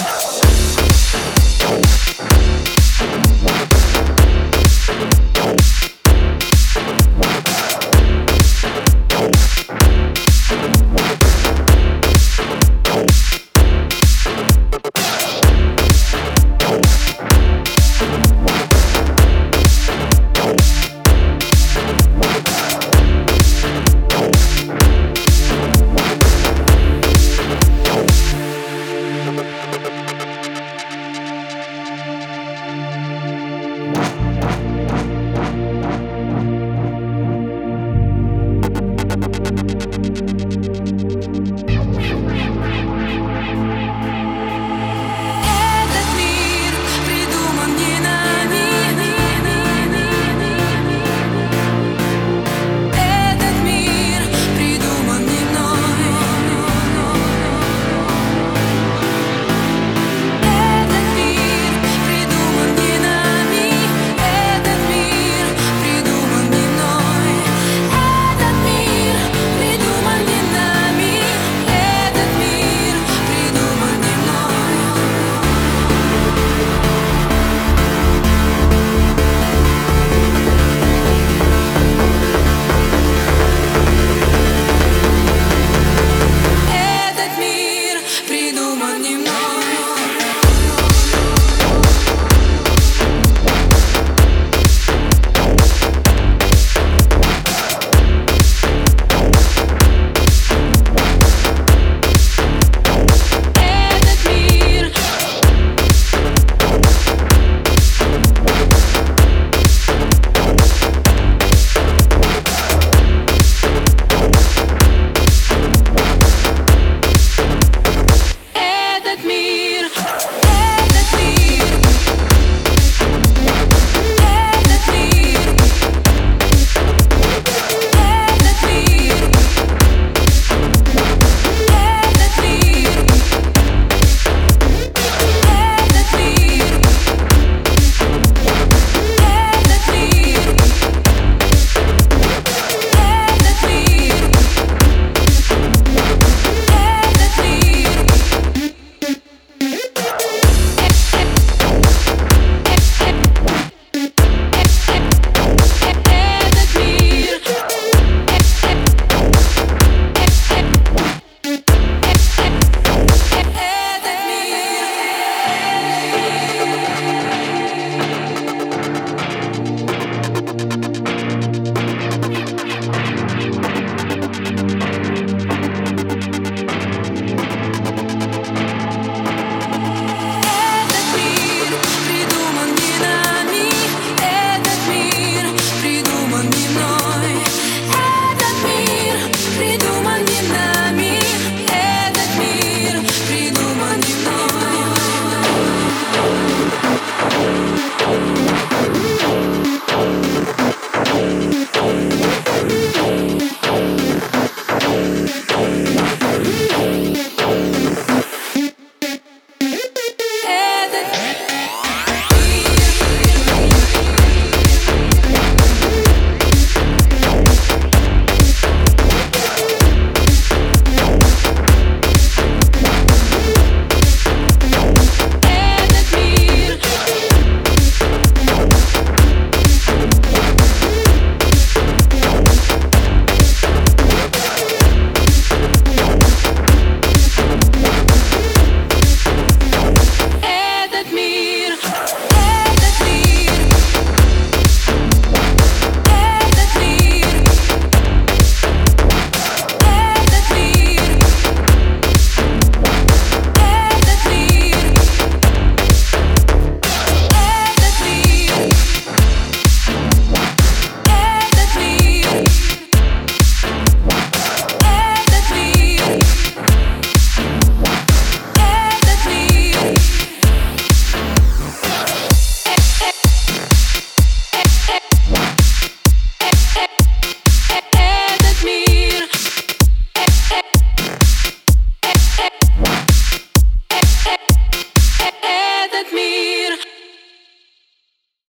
Oh.